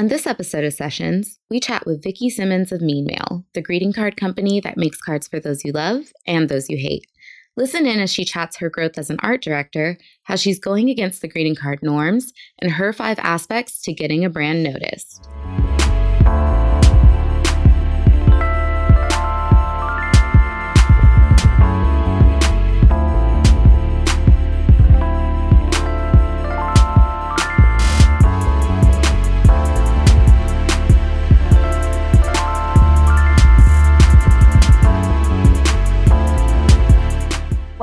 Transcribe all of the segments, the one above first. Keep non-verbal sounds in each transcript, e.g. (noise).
On this episode of Sessions, we chat with Vicky Simmons of Mean Mail, the greeting card company that makes cards for those you love and those you hate. Listen in as she chats her growth as an art director, how she's going against the greeting card norms, and her five aspects to getting a brand noticed.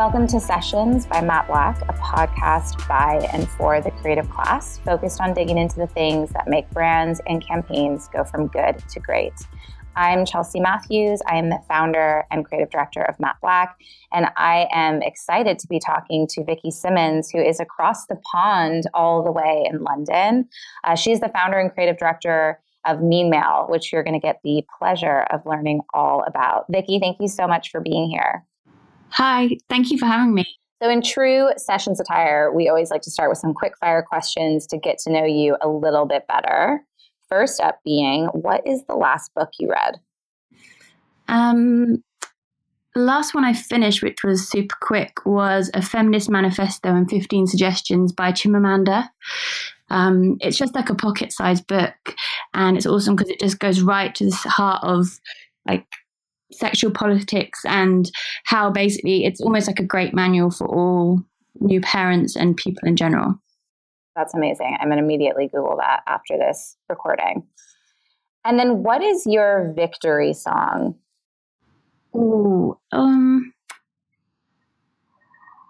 Welcome to Sessions by Matt Black, a podcast by and for the creative class, focused on digging into the things that make brands and campaigns go from good to great. I'm Chelsea Matthews. I am the founder and creative director of Matt Black, and I am excited to be talking to Vicky Simmons, who is across the pond all the way in London. Uh, she's the founder and creative director of Mean Mail, which you're going to get the pleasure of learning all about. Vicky, thank you so much for being here. Hi, thank you for having me. So, in true sessions attire, we always like to start with some quick fire questions to get to know you a little bit better. First up being, what is the last book you read? Um, the last one I finished, which was super quick, was A Feminist Manifesto and 15 Suggestions by Chimamanda. Um, it's just like a pocket sized book, and it's awesome because it just goes right to the heart of like sexual politics and how basically it's almost like a great manual for all new parents and people in general. That's amazing. I'm going to immediately Google that after this recording. And then what is your victory song? Oh, um,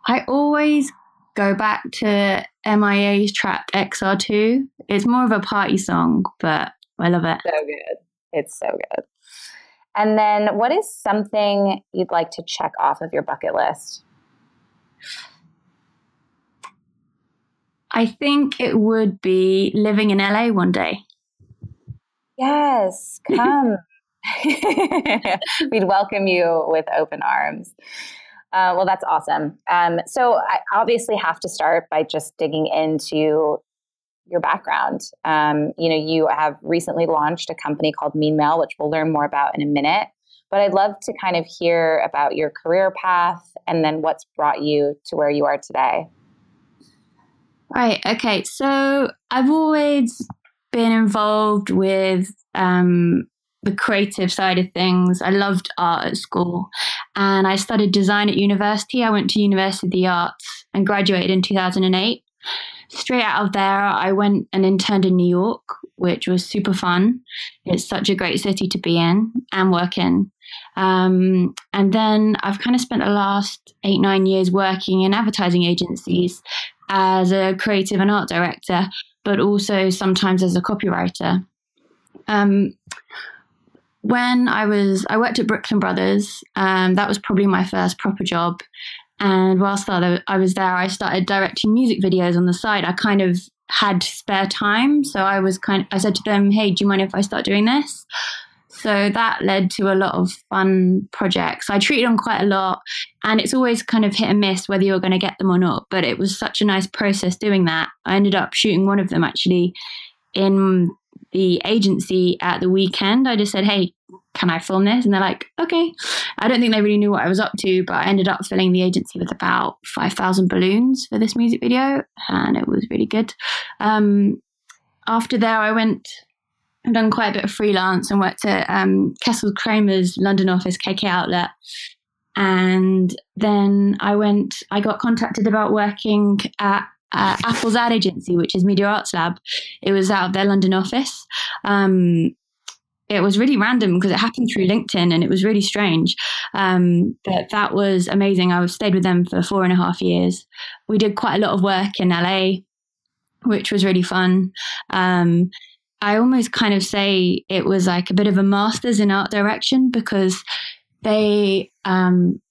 I always go back to MIA's track XR2. It's more of a party song, but I love it. So good. It's so good. And then, what is something you'd like to check off of your bucket list? I think it would be living in LA one day. Yes, (laughs) come. We'd welcome you with open arms. Uh, well, that's awesome. Um, so, I obviously have to start by just digging into your background. Um, you know, you have recently launched a company called Mean Mail, which we'll learn more about in a minute. But I'd love to kind of hear about your career path and then what's brought you to where you are today. Right. Okay. So I've always been involved with um, the creative side of things. I loved art at school and I studied design at university. I went to University of the Arts and graduated in 2008 straight out of there, I went and interned in New York, which was super fun. It's such a great city to be in and work in. Um, and then I've kind of spent the last eight, nine years working in advertising agencies as a creative and art director, but also sometimes as a copywriter. Um, when I was, I worked at Brooklyn Brothers. Um, that was probably my first proper job. And whilst I was there, I started directing music videos on the side. I kind of had spare time. So I was kind of, I said to them, hey, do you mind if I start doing this? So that led to a lot of fun projects. I treated them quite a lot, and it's always kind of hit and miss whether you're going to get them or not. But it was such a nice process doing that. I ended up shooting one of them actually in the agency at the weekend. I just said, hey, can I film this? And they're like, okay. I don't think they really knew what I was up to, but I ended up filling the agency with about 5,000 balloons for this music video, and it was really good. Um, after there, I went and done quite a bit of freelance and worked at um, Kessel Kramer's London office, KK Outlet. And then I went, I got contacted about working at uh, Apple's ad agency, which is Media Arts Lab. It was out of their London office. Um, it was really random because it happened through LinkedIn and it was really strange. Um, but that was amazing. I stayed with them for four and a half years. We did quite a lot of work in LA, which was really fun. Um, I almost kind of say it was like a bit of a master's in art direction because they um,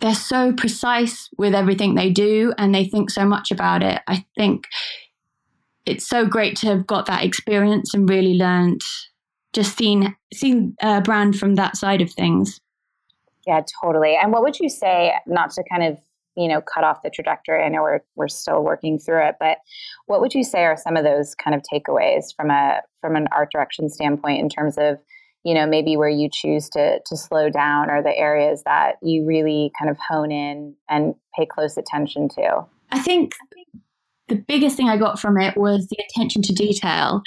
they're so precise with everything they do and they think so much about it. I think it's so great to have got that experience and really learned just seen seen a brand from that side of things. Yeah, totally. And what would you say, not to kind of you know cut off the trajectory i know we're, we're still working through it but what would you say are some of those kind of takeaways from a from an art direction standpoint in terms of you know maybe where you choose to to slow down or the areas that you really kind of hone in and pay close attention to i think the biggest thing i got from it was the attention to detail.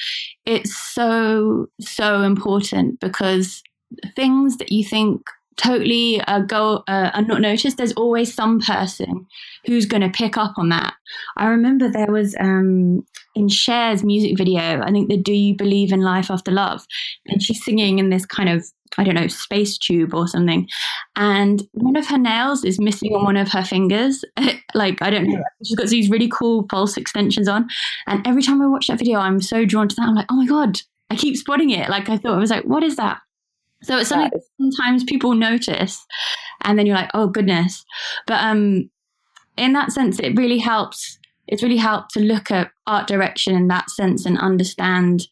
It's so so important because things that you think totally uh, go uh, are not noticed there's always some person who's going to pick up on that. I remember there was um, in Cher's music video i think the do you believe in life after love and she's singing in this kind of i don't know space tube or something. And one of her nails is missing on one of her fingers. (laughs) Like i don't know. She's got these really cool false extensions on. And every time i watch that video i'm so drawn to that. I'm like oh my god. I keep spotting it. Like i thought i was like what is that? So it's something sometimes people notice and then you're like, oh goodness. But um in that sense it really helps. It's really helped to look at art direction in that sense and understand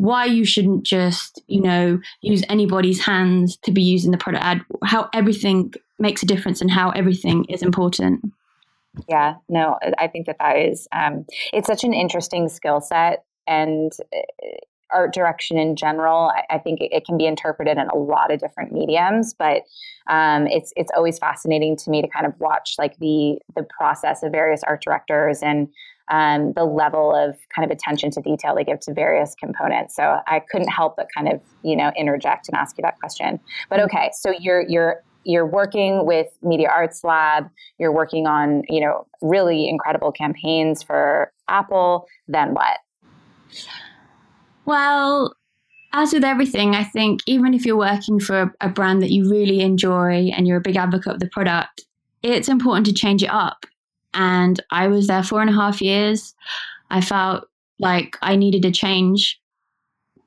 why you shouldn't just, you know, use anybody's hands to be using the product ad, how everything makes a difference and how everything is important. Yeah, no, I think that that is, um, it's such an interesting skill set. And art direction in general, I, I think it, it, can be interpreted in a lot of different mediums. But um, it's it's always fascinating to me to kind of watch like the the process of various art directors and um, the level of kind of attention to detail they give to various components. So I couldn't help but kind of you know interject and ask you that question. But mm-hmm. okay, so you're you're you're working with Media Arts Lab. You're working on you know really incredible campaigns for Apple. Then what? Well, as with everything, I think even if you're working for a, a, brand that you really enjoy and you're a big advocate of the product, it's important to change it up. And I was there four and a half years. I felt like I needed a change.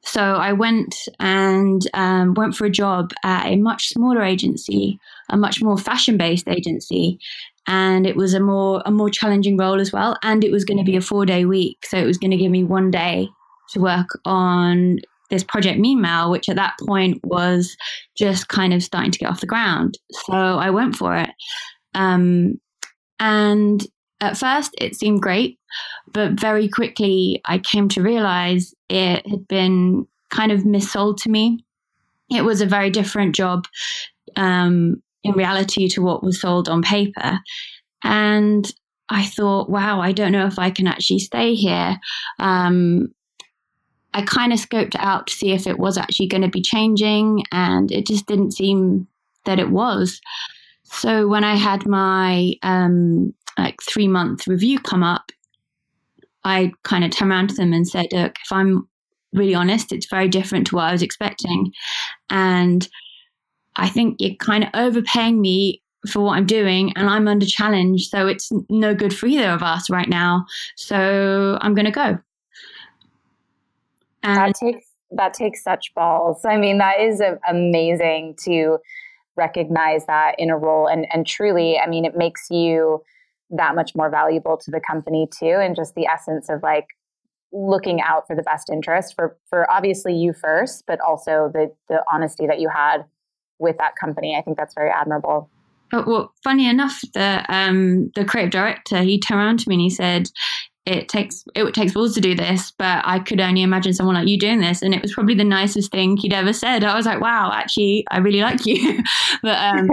So I went and um, went for a job at a much smaller agency, a much more fashion based agency. And it was a more a more challenging role as well. And it was going to be a four day week. So it was going to give me one day to work on this project Mean which at that point was just kind of starting to get off the ground. So I went for it. Um, and at first, it seemed great, but very quickly, I came to realize it had been kind of missold to me. It was a very different job um, in reality to what was sold on paper. And I thought, wow, I don't know if I can actually stay here. Um, I kind of scoped out to see if it was actually going to be changing, and it just didn't seem that it was. So when I had my um, like three month review come up, I kind of turned around to them and said, "Look, if I'm really honest, it's very different to what I was expecting, and I think you're kind of overpaying me." For what I'm doing, and I'm under challenge, so it's no good for either of us right now. So I'm going to go. And that takes that takes such balls. I mean, that is amazing to recognize that in a role and and truly, I mean, it makes you that much more valuable to the company too and just the essence of like looking out for the best interest for for obviously you first, but also the the honesty that you had with that company. I think that's very admirable. But well, funny enough, the um, the creative director he turned around to me and he said, it takes it takes balls to do this, but I could only imagine someone like you doing this. And it was probably the nicest thing he'd ever said. I was like, wow, actually, I really like you. (laughs) but um,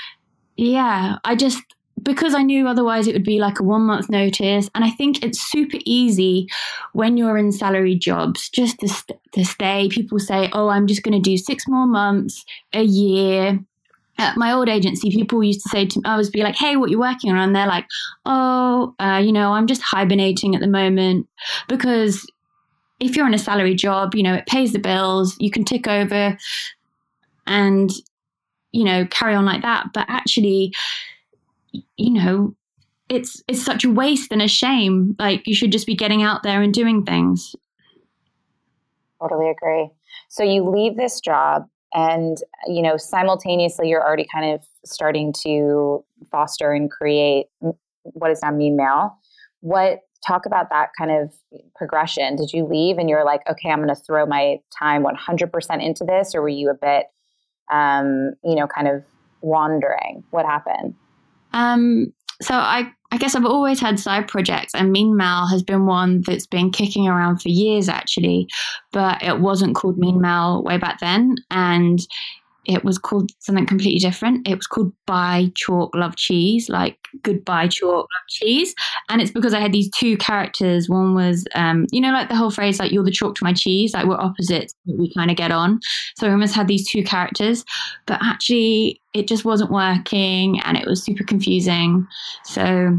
(laughs) yeah, I just because I knew otherwise it would be like a one month notice. And I think it's super easy when you're in salary jobs just to, st- to stay. People say, oh, I'm just going to do six more months, a year at my old agency, people used to say to me, I was be like, hey, what you working on? And they're like, oh, uh, you know, I'm just hibernating at the moment because if you're in a salary job, you know, it pays the bills, you can tick over and, you know, carry on like that. But actually, you know, it's it's such a waste and a shame. Like you should just be getting out there and doing things. Totally agree. So you leave this job and you know simultaneously you're already kind of starting to foster and create what does that mean now what talk about that kind of progression. Did you leave and you're like okay i'm going to throw my time 100% into this or were you a bit um, you know kind of wandering? What happened? Um, so I, I guess I've always had side projects, and Mean Mail has been one that's been kicking around for years, actually. But it wasn't called Mean Mail way back then, and it was called something completely different. It was called Buy Chalk Love Cheese, like goodbye chalk love cheese. And it's because I had these two characters. One was, um, you know, like the whole phrase, like you're the chalk to my cheese, like we're opposites, we kind of get on. So I almost had these two characters, but actually it just wasn't working and it was super confusing. So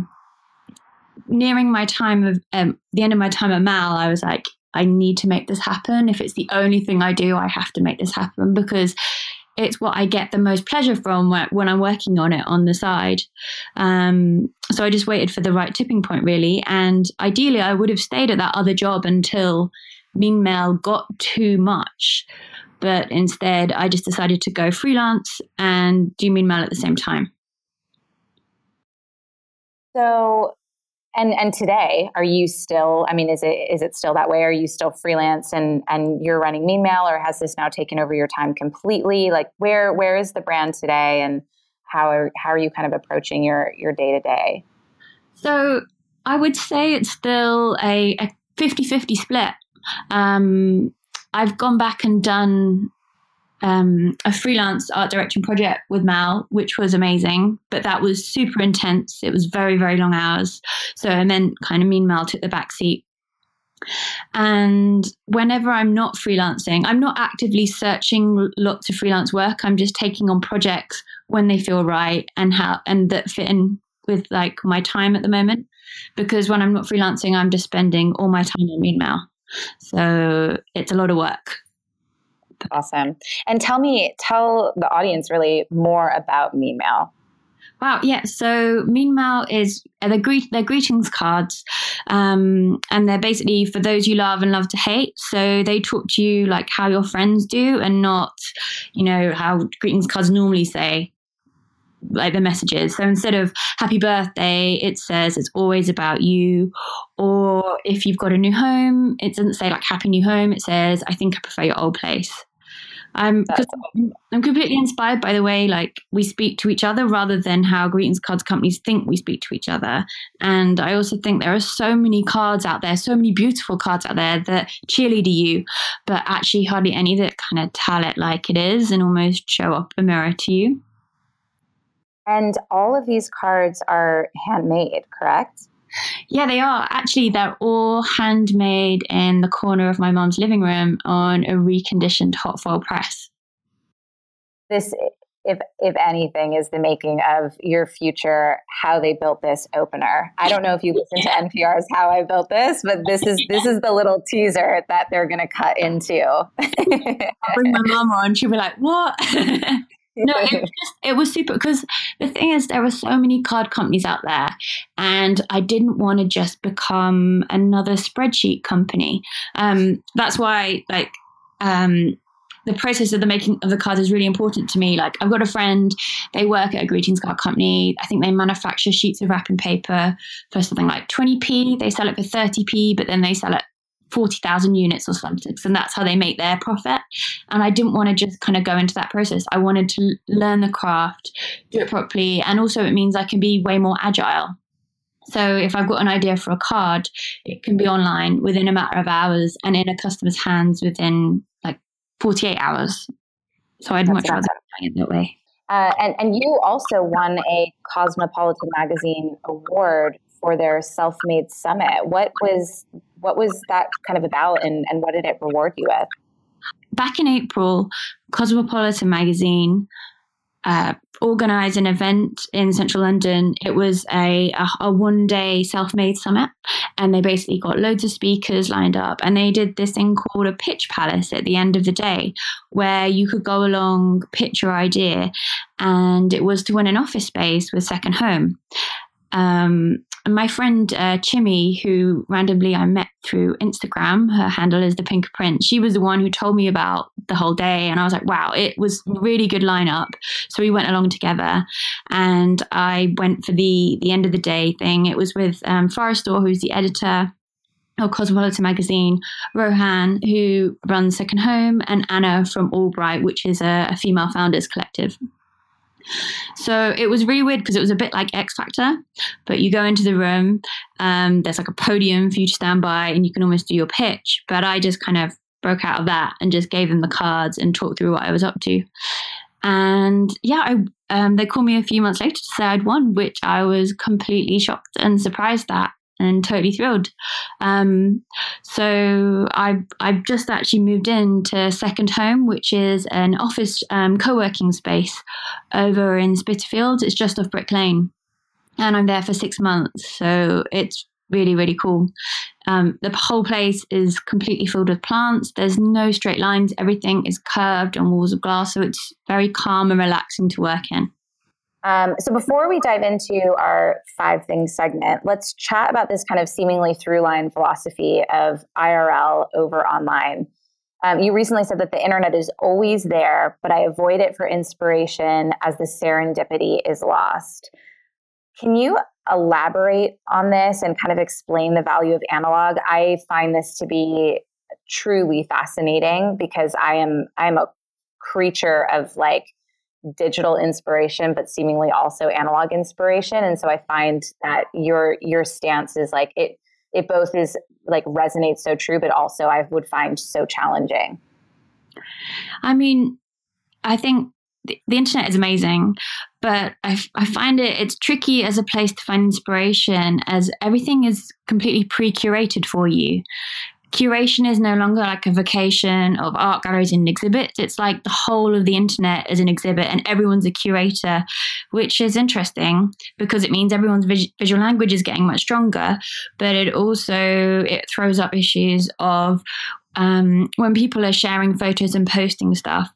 nearing my time of um, the end of my time at Mal, I was like, I need to make this happen. If it's the only thing I do, I have to make this happen because it's what I get the most pleasure from when I'm working on it on the side. Um, so I just waited for the right tipping point, really. And ideally, I would have stayed at that other job until Mean Mail got too much. But instead, I just decided to go freelance and do Mean Mail at the same time. So and and today, are you still? I mean, is it is it still that way? Are you still freelance and and you're running Mean Mail, or has this now taken over your time completely? Like, where where is the brand today, and how are how are you kind of approaching your your day to day? So I would say it's still a, a 50-50 split. Um, I've gone back and done um, a freelance art direction project with Mal, which was amazing, but that was super intense. It was very, very long hours. So, I meant kind of Mean Mail took the back seat. And whenever I'm not freelancing, I'm not actively searching lots of freelance work. I'm just taking on projects when they feel right and how and that fit in with like my time at the moment. Because when I'm not freelancing, I'm just spending all my time on Mean Mail. So it's a lot of work. Awesome. And tell me, tell the audience really more about Mean Mail. Wow, yeah. So Mean Mail is uh, they're, greet, they're greetings cards, um, and they're basically for those you love and love to hate. So they talk to you like how your friends do, and not, you know, how greetings cards normally say like the messages. So instead of happy birthday, it says it's always about you. Or if you've got a new home, it doesn't say like happy new home. It says, I think I prefer your old place. I'm I'm completely inspired by the way like we speak to each other rather than how greetings cards companies think we speak to each other. And I also think there are so many cards out there, so many beautiful cards out there that cheerlead you, but actually hardly any that kind of tell it like it is and almost show up a mirror to you. And all of these cards are handmade, correct? Yeah, they are. Actually, they're all handmade in the corner of my mom's living room on a reconditioned hot foil press. This, if if anything, is the making of your future. How they built this opener. I don't know if you (laughs) listen to NPR's "How I Built This," but this is this is the little teaser that they're going to cut into. I'll bring my mom on. She'll be like, "What?" (laughs) no, it was, just, it was super because the thing is, there are so many card companies out there, and I didn't want to just become another spreadsheet company. Um, that's why, like, um, the process of the making of the cards is really important to me. Like, I've got a friend; they work at a greetings card company. I think they manufacture sheets of wrapping paper for something like twenty p. They sell it for thirty p, but then they sell it 40,000 units or something. And that's how they make their profit. And I didn't want to just kind of go into that process. I wanted to learn the craft, do it properly. And also, it means I can be way more agile. So if I've got an idea for a card, it can be online within a matter of hours and in a customer's hands within like 48 hours. So I'd that's much rather do it that way. Uh, and, and you also won a Cosmopolitan Magazine award for their self-made summit. What was what was that kind of about, and, and what did it reward you with? Back in April, Cosmopolitan magazine uh, organized an event in central London. It was a, a, a one day self made summit, and they basically got loads of speakers lined up. And they did this thing called a pitch palace at the end of the day, where you could go along, pitch your idea, and it was to win an office space with Second Home. Um, my friend uh, Chimmy, who randomly I met through Instagram, her handle is the Pink Print. She was the one who told me about the whole day, and I was like, "Wow, it was really good lineup." So we went along together, and I went for the the end of the day thing. It was with um, Farrah Storr, who's the editor of Cosmopolitan magazine, Rohan, who runs Second Home, and Anna from AllBright, which is a, a female founders collective. So it was really weird because it was a bit like X Factor, but you go into the room, um, there's like a podium for you to stand by, and you can almost do your pitch. But I just kind of broke out of that and just gave them the cards and talked through what I was up to. And yeah, I, um, they called me a few months later to say I'd won, which I was completely shocked and surprised at and totally thrilled. Um, so I I've just actually moved into Second Home, which is an office um, co-working space over in Spitalfields. It's just off Brick Lane, and I'm there for six months. So it's really really cool. Um, the whole place is completely filled with plants. There's no straight lines. Everything is curved and walls of glass, so it's very calm and relaxing to work in. Um, so before we dive into our five things segment, let's chat about this kind of seemingly through line philosophy of IRL over online. Um, you recently said that the internet is always there, but I avoid it for inspiration as the serendipity is lost. Can you elaborate on this and kind of explain the value of analog? I find this to be truly fascinating because I am I am a creature of like digital inspiration but seemingly also analog inspiration. And so i find that your your stance is like it it both is like resonates so true but also i would find so challenging. I mean i think the, the internet is amazing but I, I find it it's tricky as a place to find inspiration as everything is completely pre-curated for you curation is no longer like a vacation of art galleries and exhibits. It's like the whole of the internet is an exhibit and everyone's a curator, which is interesting because it means everyone's vis- visual language is getting much stronger. But it also it throws up issues of um, when people are sharing photos and posting stuff,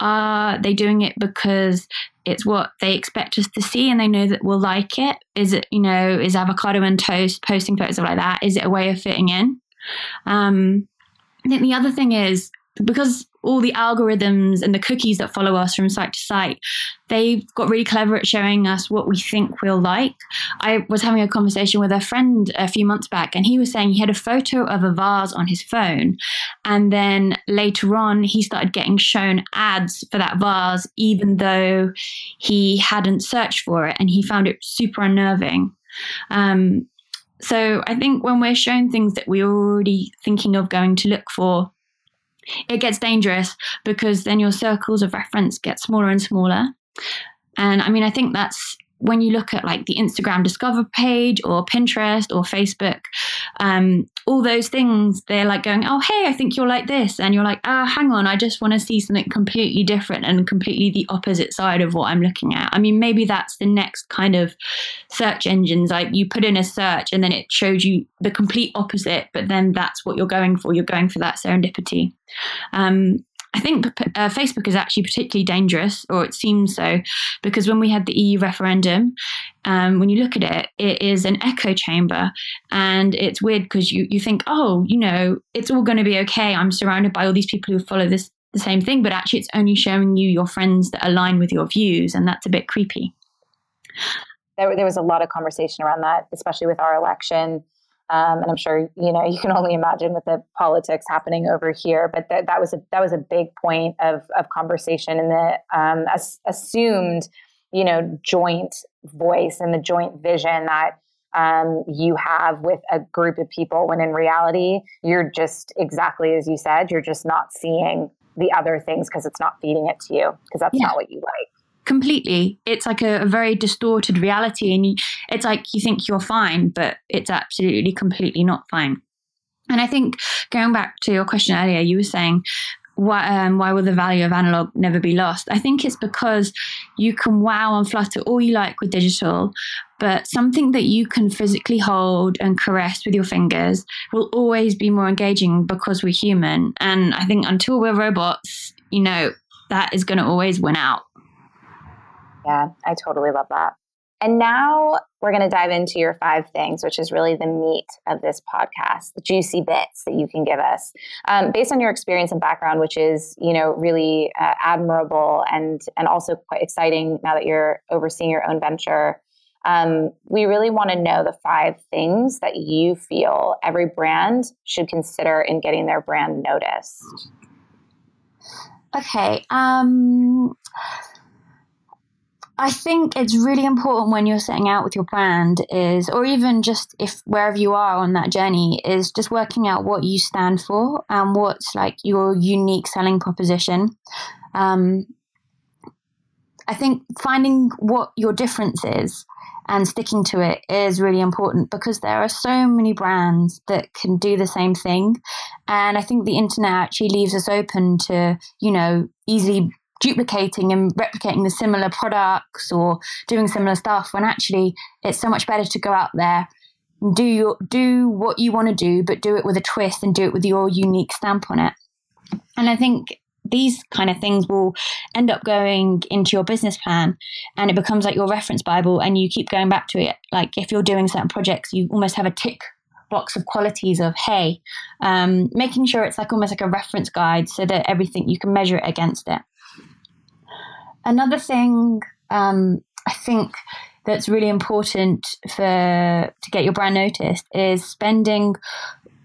are they doing it because it's what they expect us to see and they know that we'll like it? Is it, you know, is avocado and toast posting photos like that? Is it a way of fitting in? Um, I think the other thing is because all the algorithms and the cookies that follow us from site to site, they've got really clever at showing us what we think we'll like. I was having a conversation with a friend a few months back, and he was saying he had a photo of a vase on his phone. And then later on, he started getting shown ads for that vase, even though he hadn't searched for it, and he found it super unnerving. Um, so I think when we're shown things that we're already thinking of going to look for, it gets dangerous because then your circles of reference get smaller and smaller. And I mean, I think that's when you look at like the Instagram discover page or Pinterest or Facebook, um, all those things, they're like going, oh, hey, I think you're like this. And you're like, ah, oh, hang on, I just want to see something completely different and completely the opposite side of what I'm looking at. I mean, maybe that's the next kind of search engines. Like you put in a search and then it shows you the complete opposite, but then that's what you're going for. You're going for that serendipity. Um, I think uh, Facebook is actually particularly dangerous, or it seems so, because when we had the EU referendum, um, when you look at it, it is an echo chamber. And it's weird because you, you think, oh, you know, it's all going to be okay. I'm surrounded by all these people who follow this the same thing, but actually it's only showing you your friends that align with your views, and that's a bit creepy. There, there was a lot of conversation around that, especially with our election um, and I'm sure you know (laughs) you can only imagine with the politics happening over here. But th- that was a that was a big point of of conversation and the um, as, assumed you know joint voice and the joint vision that um, you have with a group of people. When in reality, you're just exactly as you said. You're just not seeing the other things because it's not feeding it to you because that's yeah. not what you like completely it's like a, a, very distorted reality and you, it's like you think you're fine but it's absolutely completely not fine and i think going back to your question earlier you were saying why, um, why will the value of analog never be lost? I think it's because you can wow and flutter all you like with digital, but something that you can physically hold and caress with your fingers will always be more engaging because we're human. And I think until we're robots, you know, that is going to always win out. Yeah, I totally love that. And now we're going to dive into your five things, which is really the meat of this podcast, the juicy bits that you can give us, um, based on your experience and background, which is you know really uh, admirable and and also quite exciting now that you're overseeing your own venture. Um, we really want to know the five things that you feel every brand should consider in getting their brand noticed. Okay. Um, I think it's really important when you're setting out with your brand is, or even just if wherever you are on that journey, is just working out what you stand for and what's like your unique selling proposition. Um, I think finding what your difference is and sticking to it is really important because there are so many brands that can do the same thing. And I think the internet actually leaves us open to, you know, easily duplicating and replicating the similar products or doing similar stuff when actually it's so much better to go out there do your, do what you want to do but do it with a twist and do it with your unique stamp on it. And i think these kind of things will end up going into your business plan and it becomes like your reference bible and you keep going back to it. Like if you're doing certain projects you almost have a tick box of qualities of hey um, making sure it's like almost like a reference guide so that everything you can measure it against it Another thing um, I think that's really important for to get your brand noticed is spending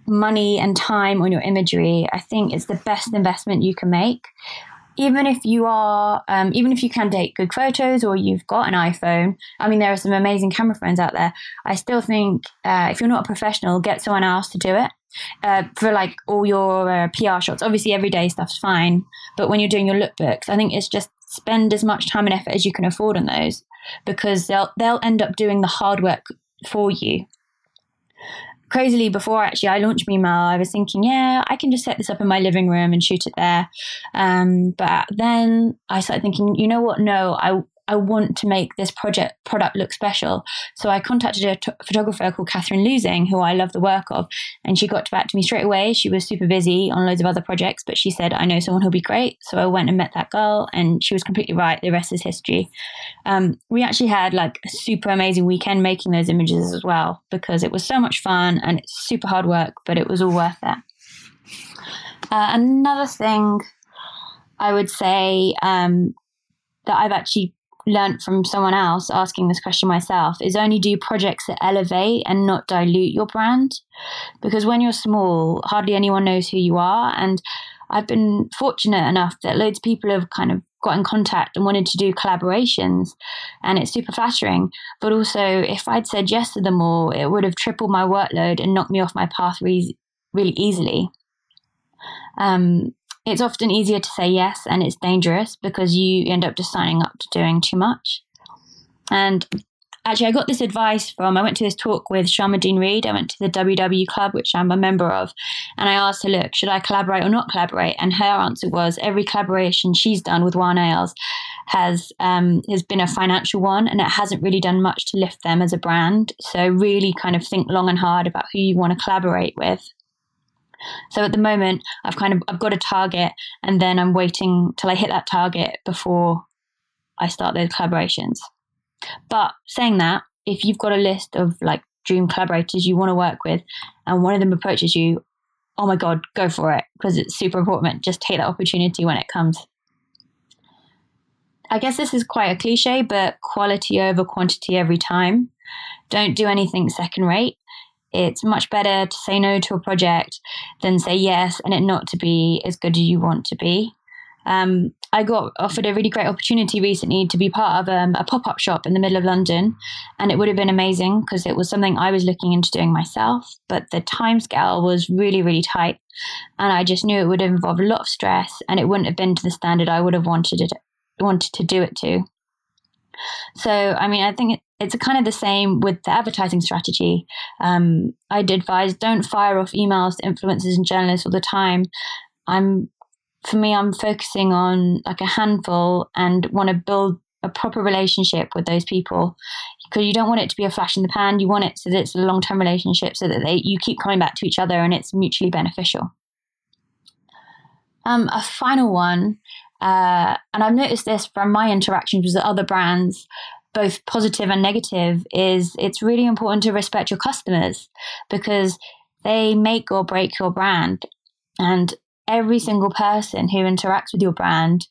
money and time on your imagery. I think it's the best investment you can make. Even if you are, um, even if you can take good photos or you've got an iPhone, I mean, there are some amazing camera phones out there. I still think uh, if you're not a professional, get someone else to do it. Uh, for like all your uh, PR shots. Obviously, everyday stuff's fine, but when you're doing your lookbooks, I think it's just spend as much time and effort as you can afford on those because they'll they'll end up doing the hard work for you. Crazily, before actually I launched Email, I was thinking, yeah, I can just set this up in my living room and shoot it there. Um, but then I started thinking, you know what? No, I I want to make this project product look special. So I contacted a t- photographer called Catherine Losing, who I love the work of, and she got back to me straight away. She was super busy on loads of other projects, but she said, "I know someone who'll be great." So I went and met that girl, and she was completely right. The rest is history. Um, we actually had like a super amazing weekend making those images as well because it was so much fun and it's super hard work, but it was all worth it. Uh, another thing I would say um, that I've actually learned from someone else asking this question myself is only do projects that elevate and not dilute your brand. Because when you're small, hardly anyone knows who you are. And I've been fortunate enough that loads of people have kind of got in contact and wanted to do collaborations and it's super flattering but also if i'd said yes to them all it would have tripled my workload and knocked me off my path re- really easily um, it's often easier to say yes and it's dangerous because you end up just signing up to doing too much. And actually, I got this advice from, I went to this talk with Sharmadean Reid. I went to the WW Club, which I'm a member of. And I asked her, look, should I collaborate or not collaborate? And her answer was every collaboration she's done with WAH Nails has um, has been a financial one and it hasn't really done much to lift them as a brand. So really kind of think long and hard about who you want to collaborate with. So at the moment, I've kind of I've got a target, and then I'm waiting till I hit that target before I start those collaborations. But saying that, if you've got a list of like dream collaborators you want to work with, and one of them approaches you, oh my god, go for it because it's super important. Just take that opportunity when it comes. I guess this is quite a cliche, but quality over quantity every time. Don't do anything second rate it's much better to say no to a project than say yes and it not to be as good as you want to be. Um, I got offered a really great opportunity recently to be part of um, a pop up shop in the middle of London, and it would have been amazing because it was something I was looking into doing myself. But the timescale was really, really tight, and I just knew it would involve a lot of stress, and it wouldn't have been to the standard I would have wanted it wanted to do it to. So, I mean, I think it's kind of the same with the advertising strategy. Um, I'd advise don't fire off emails to influencers and journalists all the time. I'm, for me, I'm focusing on like a handful and want to build a proper relationship with those people because you don't want it to be a flash in the pan. You want it so that it's a long term relationship, so that they you keep coming back to each other and it's mutually beneficial. Um, a final one, uh, and I've noticed this from my interactions with other brands both positive and negative is it's really important to respect your customers because they make or break your brand. And every single person who interacts with your brand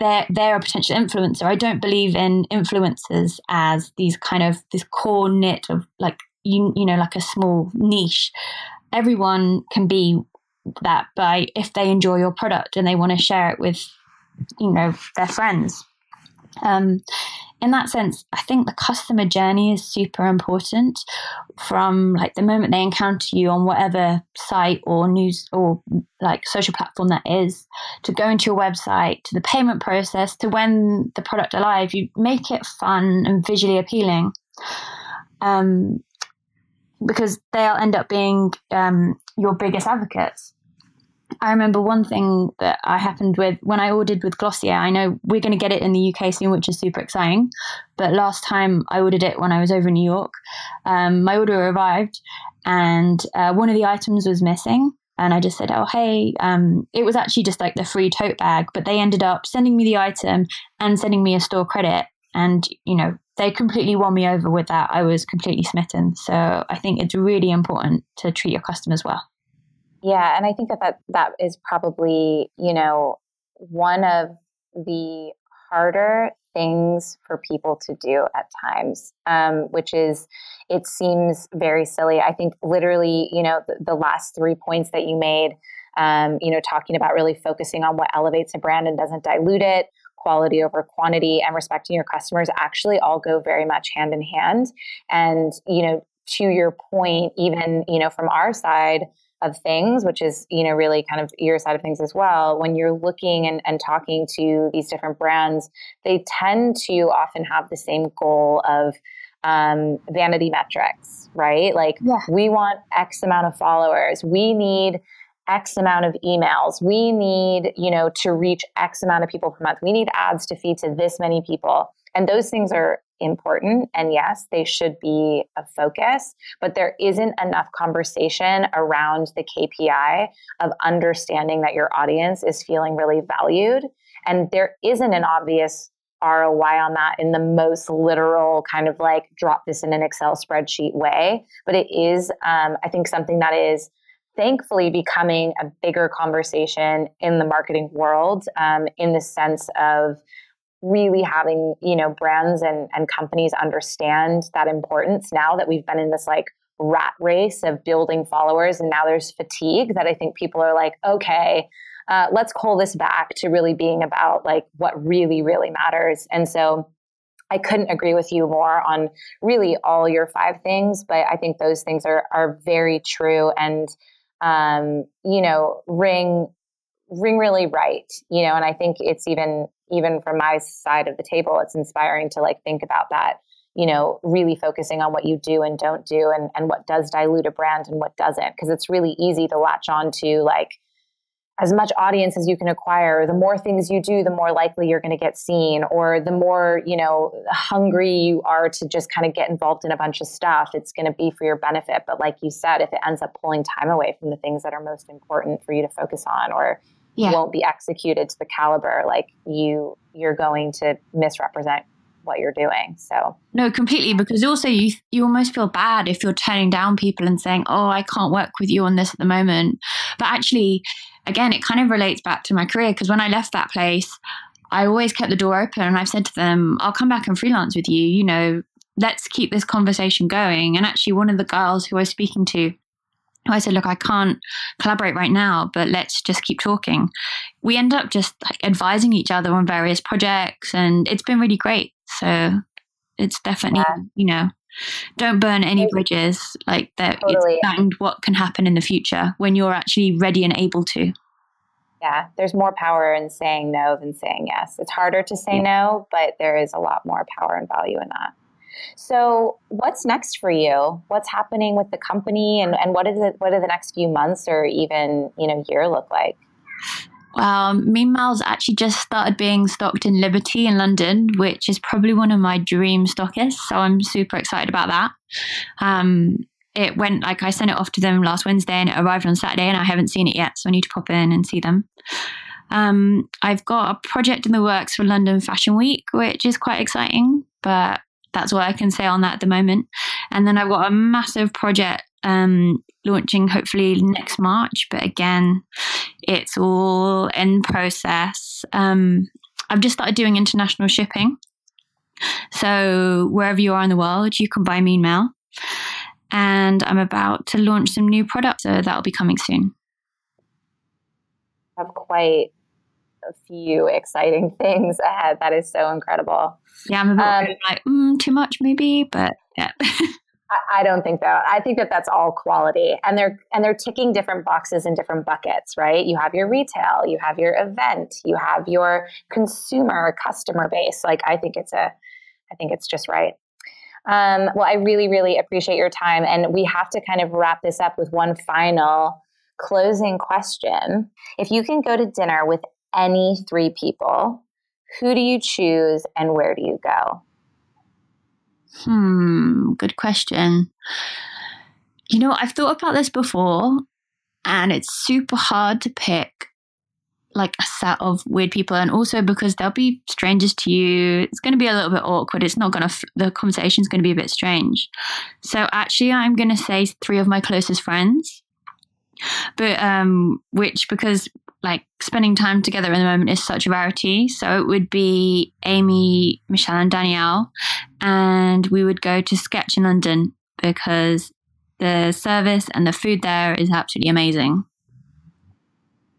they're they're a potential influencer. I don't believe in influencers as these kind of this core knit of like you you know like a small niche. Everyone can be that by if they enjoy your product and they want to share it with you know their friends Um, in that sense, I think the customer journey is super important from like the moment they encounter you on whatever site or news or like social platform that is to going to your website to the payment process to when the product arrives. You make it fun and visually appealing. Um, because they'll end up being um, your biggest advocates. I remember one thing that I happened with when I ordered with Glossier. I know we're going to get it in the UK soon, which is super exciting. But last time I ordered it when I was over in New York, um, my order arrived and uh, one of the items was missing. And I just said, oh, hey, um, it was actually just like the free tote bag, but they ended up sending me the item and sending me a store credit. And, you know, they completely won me over with that. I was completely smitten. So I think it's really important to treat your customers well. Yeah, and I think that that, that is probably, you know, one of the harder things for people to do at times, um, which is it seems very silly. I think literally, you know, the, the last three points that you made, um, you know, talking about really focusing on what elevates a brand and doesn't dilute it, quality over quantity, and respecting your customers actually all go very much hand in hand. And, you know, to your point, even, you know, from our side, of things, which is, you know, really kind of your side of things as well. When you're looking and, and talking to these different brands, they tend to often have the same goal of um, vanity metrics, right? Like yeah. we want X amount of followers. We need X amount of emails. We need, you know, to reach X amount of people per month. We need ads to feed to this many people. And those things are important. And yes, they should be a focus, but there isn't enough conversation around the KPI of understanding that your audience is feeling really valued. And there isn't an obvious ROI on that in the most literal kind of like drop this in an Excel spreadsheet way. But it is, um, I think, something that is thankfully becoming a bigger conversation in the marketing world um, in the sense of really having you know brands and, and companies understand that importance now that we've been in this like rat race of building followers and now there's fatigue that i think people are like okay uh, let's pull this back to really being about like what really really matters. And so i couldn't agree with you more on really all your five things but i think those things are are very true and um, you know ring ring really right you know and i think it's even even from my side of the table, it's inspiring to like think about that, you know, really focusing on what you do and don't do and, and what does dilute a brand and what doesn't. Because it's really easy to latch on to like as much audience as you can acquire, the more things you do, the more likely you're going to get seen, or the more, you know, hungry you are to just kind of get involved in a bunch of stuff, it's going to be for your benefit. But like you said, if it ends up pulling time away from the things that are most important for you to focus on, or yeah. won't be executed to the caliber like you you're going to misrepresent what you're doing so. No completely because also you you almost feel bad if you're turning down people and saying oh i can't work with you on this at the moment. But actually again it kind of relates back to my career because when i left that place i always kept the door open and i've said to them i'll come back and freelance with you you know let's keep this conversation going. And actually one of the girls who i was speaking to I said, look, I can't collaborate right now, but let's just keep talking. We end up just like advising each other on various projects, and it's been really great. So it's definitely, yeah. you know, don't burn any bridges like that. Totally. It's what can happen in the future when you're actually ready and able to. Yeah, there's more power in saying no than saying yes. It's harder to say no, but there is a lot more power and value in that. So, what's next for you? What's happening with the company, and, and what is it? What do the next few months or even you know year look like? Well, Mean Mail's actually just started being stocked in Liberty in London, which is probably one of my dream stockists. So I'm super excited about that. Um, it went like I sent it off to them last Wednesday and it arrived on Saturday, and I haven't seen it yet, so I need to pop in and see them. Um, I've got a project in the works for London Fashion Week, which is quite exciting, but that's what I can say on that at the moment. And then I've got a massive project um, launching hopefully next March, but again, it's all in process. Um, I've just started doing international shipping. So wherever you are in the world, you can buy Mean Mail. And I'm about to launch some new products, so that'll be coming soon. I have quite a few exciting things ahead. That is so incredible. Yeah, I'm a bit um, like mm, too much maybe, but yeah. (laughs) I, I don't think that. I think that that's all quality, and they're and they're ticking different boxes in different buckets, right? You have your retail, you have your event, you have your consumer customer base. Like I think it's a, I think it's just right. Um, well, I really, really appreciate your time, and we have to kind of wrap this up with one final closing question. If you can go to dinner with any three people, who do you choose and where do you go? Hmm, good question. You know, I've thought about this before, and it's super hard to pick like a set of weird people and also because they'll be strangers to you it's going to be a little bit awkward it's not going to the conversation's going to be a bit strange so actually i'm going to say three of my closest friends but um which because like spending time together in the moment is such a rarity. So it would be Amy, Michelle, and Danielle, and we would go to Sketch in London because the service and the food there is absolutely amazing.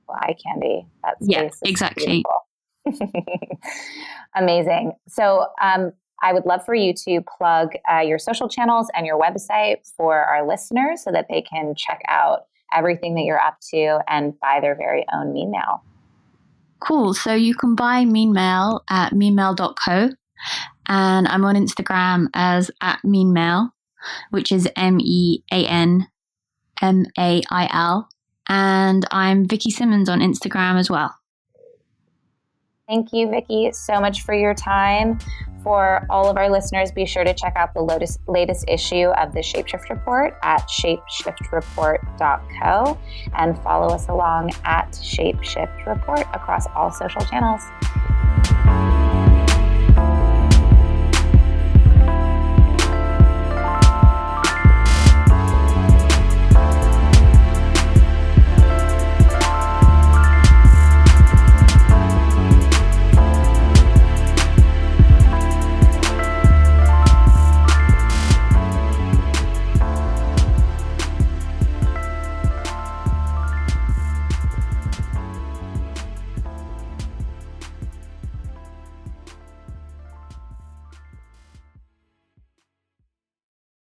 Well, eye candy. That's yeah, exactly. (laughs) amazing. So, um, I would love for you to plug uh, your social channels and your website for our listeners so that they can check out everything that you're up to and buy their very own mean mail. Cool. So you can buy mean mail at meanmail.co and I'm on Instagram as at meanmail, which is M E A N M A I L. And I'm Vicky Simmons on Instagram as well. Thank you, Vicky, so much for your time. For all of our listeners, be sure to check out the latest, latest issue of the Shapeshift Report at shapeshiftreport.co and follow us along at Shapeshift Report across all social channels.